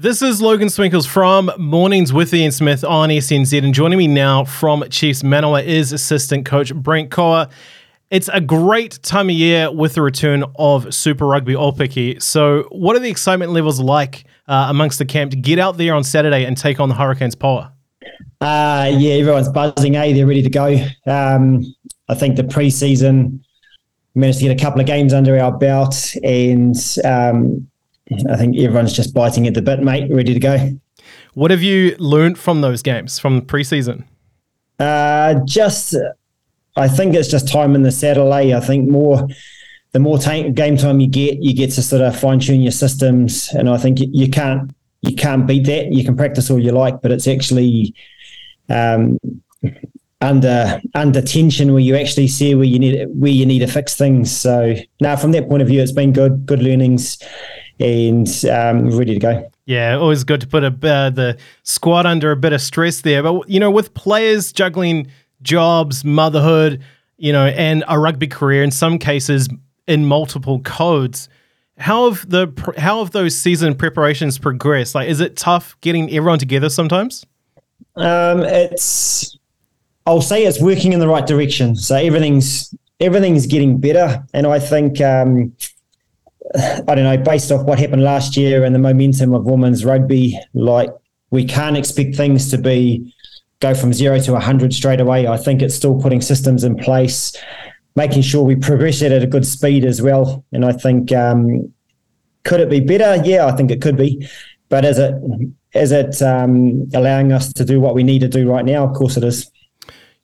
This is Logan Swinkles from Mornings with Ian Smith on SNZ, and joining me now from Chiefs Manawa is assistant coach Brent Kaua. It's a great time of year with the return of Super Rugby Aupiki. So, what are the excitement levels like uh, amongst the camp to get out there on Saturday and take on the Hurricanes Poua? Uh, yeah, everyone's buzzing, eh? They're ready to go. Um, I think the preseason managed to get a couple of games under our belt, and um, I think everyone's just biting at the bit, mate, ready to go. What have you learned from those games from preseason? Uh, just, I think it's just time in the saddle. Eh? I think more, the more time, game time you get, you get to sort of fine tune your systems, and I think you, you can't you can't beat that. You can practice all you like, but it's actually um, under under tension where you actually see where you need where you need to fix things. So now, from that point of view, it's been good, good learnings, and um, ready to go. Yeah, always good to put a, uh, the squad under a bit of stress there. But you know, with players juggling jobs, motherhood, you know, and a rugby career, in some cases in multiple codes, how have the how have those season preparations progressed? Like, is it tough getting everyone together sometimes? Um, it's I'll say it's working in the right direction. So everything's everything's getting better, and I think um, I don't know based off what happened last year and the momentum of women's rugby, like we can't expect things to be go from zero to hundred straight away. I think it's still putting systems in place, making sure we progress it at a good speed as well. And I think um, could it be better? Yeah, I think it could be. But is it is it um, allowing us to do what we need to do right now? Of course, it is.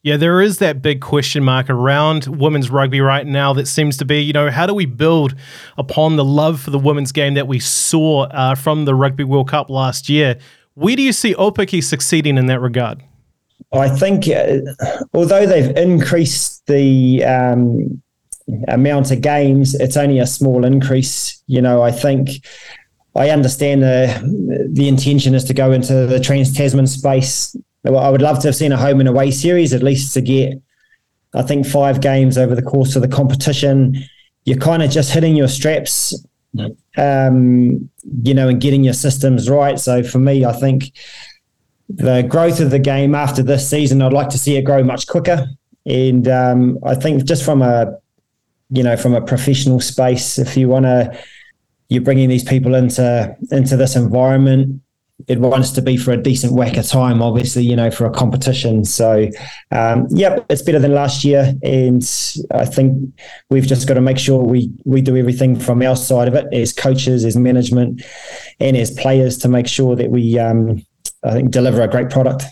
Yeah, there is that big question mark around women's rugby right now that seems to be, you know, how do we build upon the love for the women's game that we saw uh, from the Rugby World Cup last year? Where do you see Aupiki succeeding in that regard? I think, uh, although they've increased the um, amount of games, it's only a small increase. You know, I think I understand the the intention is to go into the Trans Tasman space. I would love to have seen a home and away series, at least to get, I think, five games over the course of the competition. You're kind of just hitting your straps, um, you know, and getting your systems right. So for me, I think the growth of the game after this season, I'd like to see it grow much quicker. And um, I think just from a, you know, from a professional space, if you want to, you're bringing these people into into this environment. It wants to be for a decent whack of time, obviously, you know, for a competition. So, um, yep, it's better than last year, and I think we've just got to make sure we we do everything from our side of it as coaches, as management, and as players to make sure that we, um, I think, deliver a great product.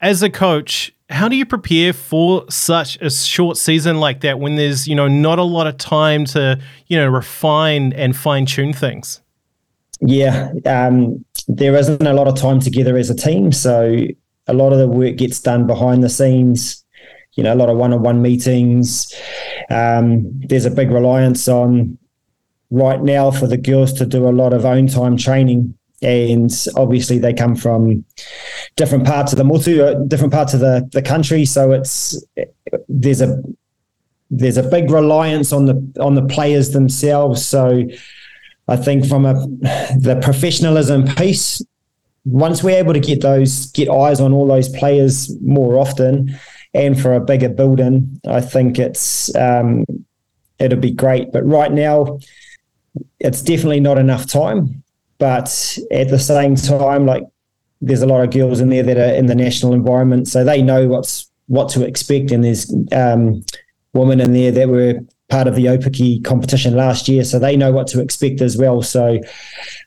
As a coach, how do you prepare for such a short season like that when there's you know not a lot of time to you know refine and fine tune things? Yeah, um, there isn't a lot of time together as a team, so a lot of the work gets done behind the scenes. You know, a lot of one-on-one meetings. Um, there's a big reliance on right now for the girls to do a lot of own time training and obviously they come from different parts of the motu, uh, different parts of the, the country. So it's there's a there's a big reliance on the on the players themselves. So I think from a the professionalism piece, once we're able to get those get eyes on all those players more often, and for a bigger building, I think it's um, it'll be great. But right now, it's definitely not enough time but at the same time, like there's a lot of girls in there that are in the national environment, so they know what's what to expect. And there's um, women in there that were part of the Aupiki competition last year, so they know what to expect as well. So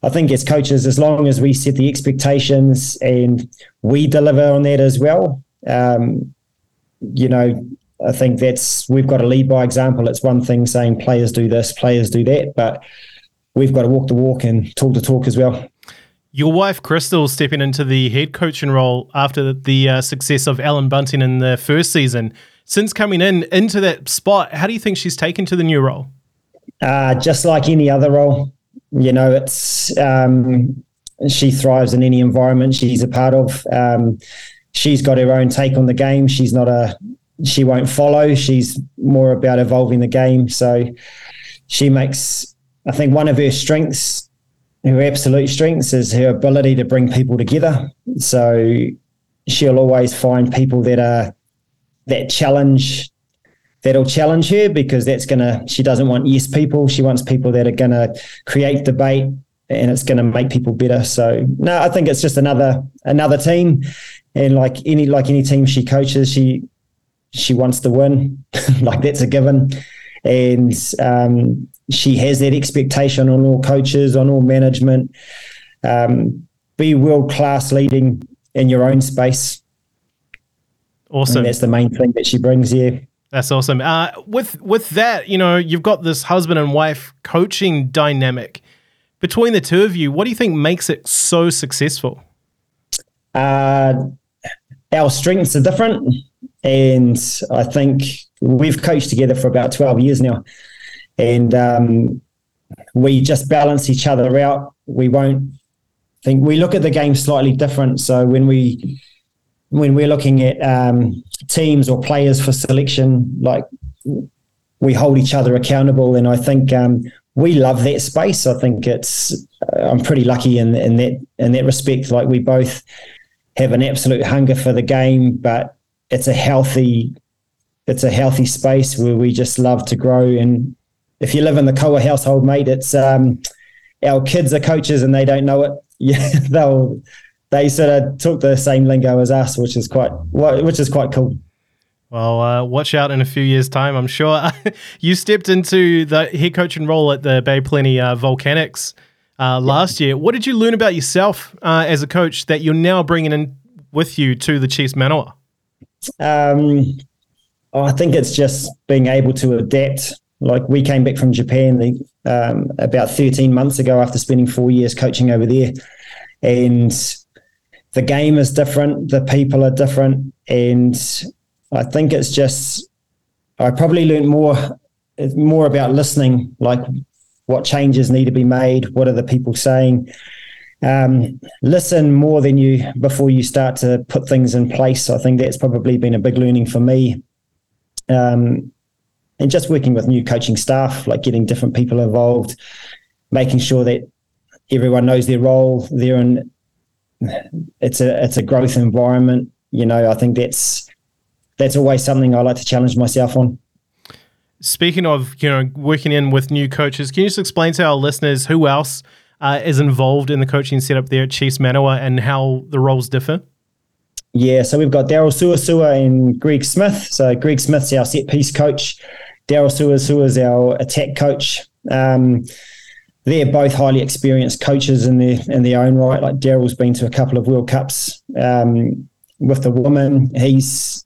I think as coaches, as long as we set the expectations and we deliver on that as well, um, you know, I think that's we've got to lead by example. It's one thing saying players do this, players do that, but we've got to walk the walk and talk the talk as well. Your wife, Crystal, stepping into the head coaching role after the uh, success of Allan Bunting in the first season. Since coming in into that spot, how do you think she's taken to the new role? Uh, just like any other role, you know, it's um, she thrives in any environment she's a part of. Um, she's got her own take on the game. She's not a she won't follow. She's more about evolving the game. So she makes I think one of her strengths, her absolute strengths, is her ability to bring people together. So she'll always find people that are that challenge that'll challenge her because that's gonna she doesn't want yes people. She wants people that are gonna create debate and it's gonna make people better. So no i think it's just another another team. And like any like any team she coaches she she wants to win. Like that's a given. And um, she has that expectation on all coaches on all management. Um, be world class leading in your own space Awesome. And that's the main thing that she brings you. That's awesome. Uh, with with that, you know, you've got this husband and wife coaching dynamic between the two of you. What do you think makes it so successful? Uh, our strengths are different, and I think we've coached together for about twelve years now, and um, we just balance each other out. We won't think we look at the game slightly different. So when we when we're looking at um, teams or players for selection, like we hold each other accountable, and I think um, we love that space. I think it's uh, I'm pretty lucky in in that in that respect. Like we both have an absolute hunger for the game, but it's a healthy it's a healthy space where we just love to grow. And if you live in the Kaua household, mate, it's um, our kids are coaches and they don't know it. Yeah, they'll they sort of took the same lingo as us, which is quite which is quite cool. Well, uh, watch out in a few years' time. I'm sure you stepped into the head coaching role at the Bay Plenty uh, Volcanics uh, last year. What did you learn about yourself uh, as a coach that you're now bringing in with you to the Chiefs Manawa? Um, I think it's just being able to adapt. Like we came back from Japan um, about 13 months ago after spending four years coaching over there, and the game is different, the people are different, and I think it's just I probably learned more more about listening, like what changes need to be made, what are the people saying. Um, listen more than you before you start to put things in place. I think that's probably been a big learning for me. Um, and just working with new coaching staff, like getting different people involved, making sure that everyone knows their role. They're in it's a it's a growth environment. You know, I think that's that's always something I like to challenge myself on. Speaking of, you know, working in with new coaches, can you just explain to our listeners who else uh, is involved in the coaching setup there at Chiefs Manawa and how the roles differ? Yeah, so we've got Darryl Suasua and Greg Smith. So Greg Smith's our set piece coach. Darryl Suasua is our attack coach. Um, they're both highly experienced coaches in their in their own right. Like Darryl's been to a couple of World Cups um, with the women. He's,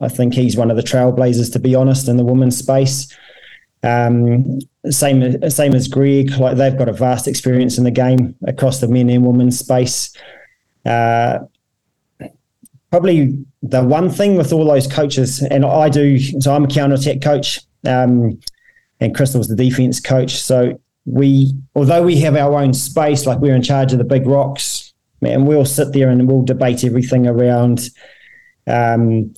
I think, he's one of the trailblazers, to be honest, in the women's space. Um, same same as Greg. Like they've got a vast experience in the game across the men and women's space. Uh, probably the one thing with all those coaches, and I do. So I'm a counter attack coach, um, and Crystal's the defense coach. So we, although we have our own space, like we're in charge of the big rocks, and we'll sit there and we'll debate everything around. Um,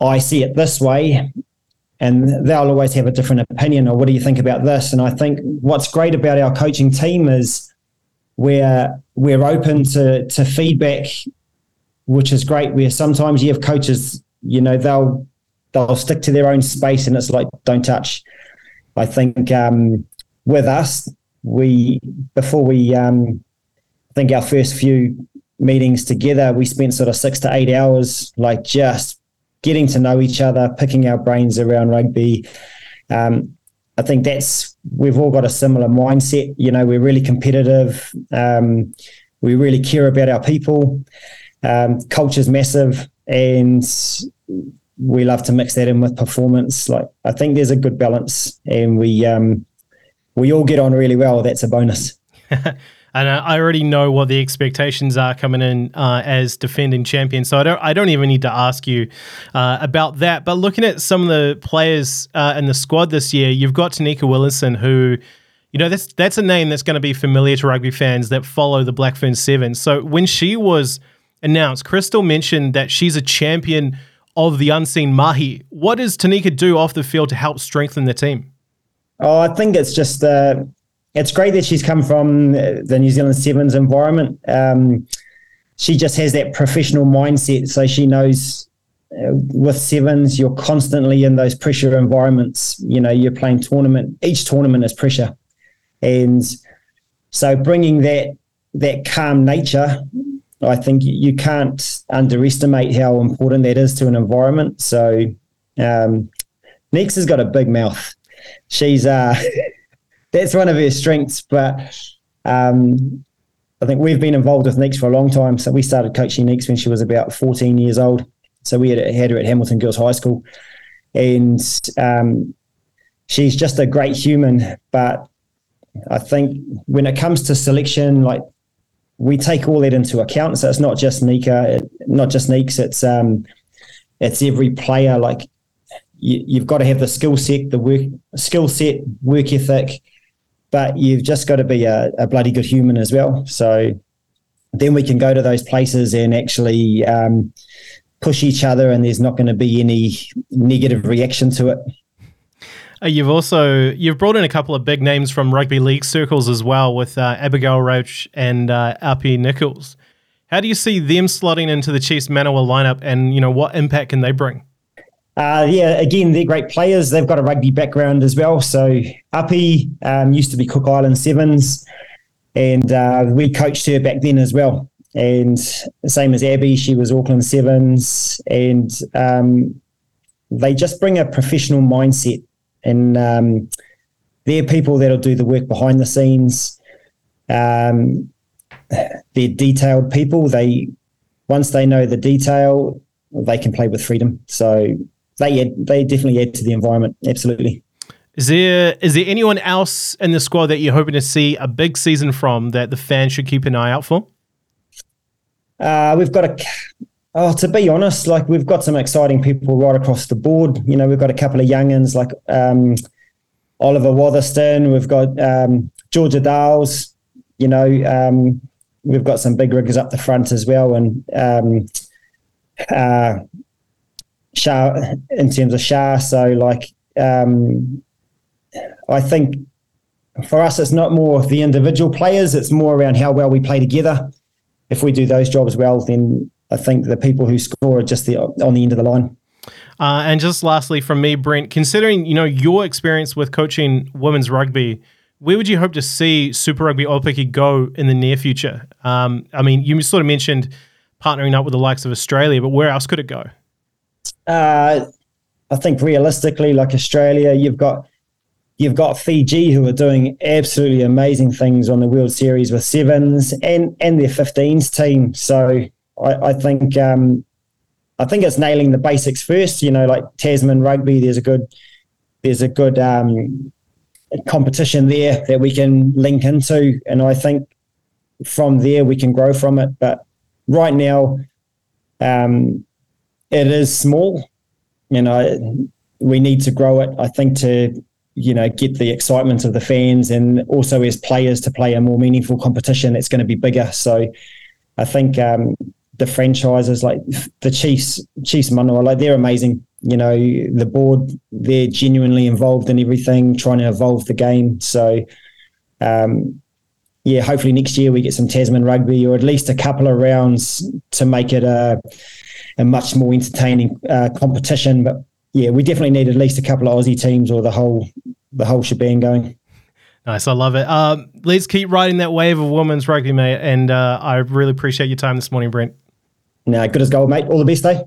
I see it this way, and they'll always have a different opinion. Or what do you think about this? And I think what's great about our coaching team is we're we're open to to feedback, which is great. Where sometimes you have coaches, you know, they'll they'll stick to their own space, and it's like don't touch. I think um, with us, we before we um, I think our first few meetings together, we spent sort of six to eight hours, like just getting to know each other, picking our brains around rugby. Um, I think that's we've all got a similar mindset. You know, we're really competitive. Um, we really care about our people. Um, culture's massive, and we love to mix that in with performance. Like I think there's a good balance, and we um, we all get on really well. That's a bonus. and I already know what the expectations are coming in uh, as defending champion. So I don't I don't even need to ask you uh, about that. But looking at some of the players uh, in the squad this year, you've got Tenika Willison, who you know that's that's a name that's going to be familiar to rugby fans that follow the Black Ferns Seven. So when she was announced, Crystal mentioned that she's a champion of the unseen mahi. What does Tanika do off the field to help strengthen the team? Oh, I think it's just uh, it's great that she's come from the New Zealand Sevens environment. Um, she just has that professional mindset, so she knows uh, with sevens you're constantly in those pressure environments. You know, you're playing tournament. Each tournament is pressure, and so bringing that that calm nature, I think you can't underestimate how important that is to an environment. So, um, Neeks has got a big mouth. She's uh, that's one of her strengths. But um, I think we've been involved with Neeks for a long time. So we started coaching Neeks when she was about 14 years old. So we had, had her at Hamilton Girls High School. And um, she's just a great human. But I think when it comes to selection, like we take all that into account. So it's not just Nika, not just Neeks. It's um, it's every player. Like you, have got to have the skill set, the work skill set, work ethic, but you've just got to be a, a, bloody good human as well. So then we can go to those places and actually um, push each other, and there's not going to be any negative reaction to it. Uh, you've also you've brought in a couple of big names from rugby league circles as well, with uh, Abigail Roache and uh, Apii Nicholls. How do you see them slotting into the Chiefs Manawa lineup, and you know what impact can they bring? Uh, yeah, again, they're great players. They've got a rugby background as well. So Uppy um, used to be Cook Island Sevens, and uh, we coached her back then as well. And same as Abby, she was Auckland Sevens, and um, they just bring a professional mindset, and um, they're people that'll do the work behind the scenes. Um, they're detailed people. They once they know the detail, they can play with freedom. So they add, they definitely add to the environment. Absolutely. Is there is there anyone else in the squad that you're hoping to see a big season from that the fans should keep an eye out for? Uh, we've got a. Oh, to be honest, like we've got some exciting people right across the board. You know, we've got a couple of younguns like um, Oliver Watherston. We've got um, Georgia Daals. You know, um, we've got some big riggers up the front as well, and um, uh, Shah in terms of Shah. So like um, I think for us it's not more the individual players, it's more around how well we play together. If we do those jobs well, then I think the people who score are just the, on the end of the line. Uh, and just lastly from me, Brent, considering you know your experience with coaching women's rugby, where would you hope to see Super Rugby Aupiki go in the near future? Um, I mean, you sort of mentioned partnering up with the likes of Australia, but where else could it go? Uh, I think realistically, like Australia, you've got you've got Fiji who are doing absolutely amazing things on the World Series with sevens and and their 15s team. So I, I think um, I think it's nailing the basics first. You know, like Tasman rugby, there's a good there's a good um, competition there that we can link into, and I think from there we can grow from it. But right now, um, it is small. You know, we need to grow it. I think to you know get the excitement of the fans and also as players to play a more meaningful competition. It's going to be bigger. So I think um, the franchises like the Chiefs, Chiefs Manawa, like they're amazing. You know, the board they're genuinely involved in everything, trying to evolve the game. So. Um, yeah, hopefully next year we get some Tasman rugby or at least a couple of rounds to make it a a much more entertaining uh, competition. But yeah, we definitely need at least a couple of Aussie teams or the whole the whole shebang going. Nice, I love it. Um, let's keep riding that wave of women's rugby, mate. And uh, I really appreciate your time this morning, Brent. No, good as gold, mate. All the best, eh?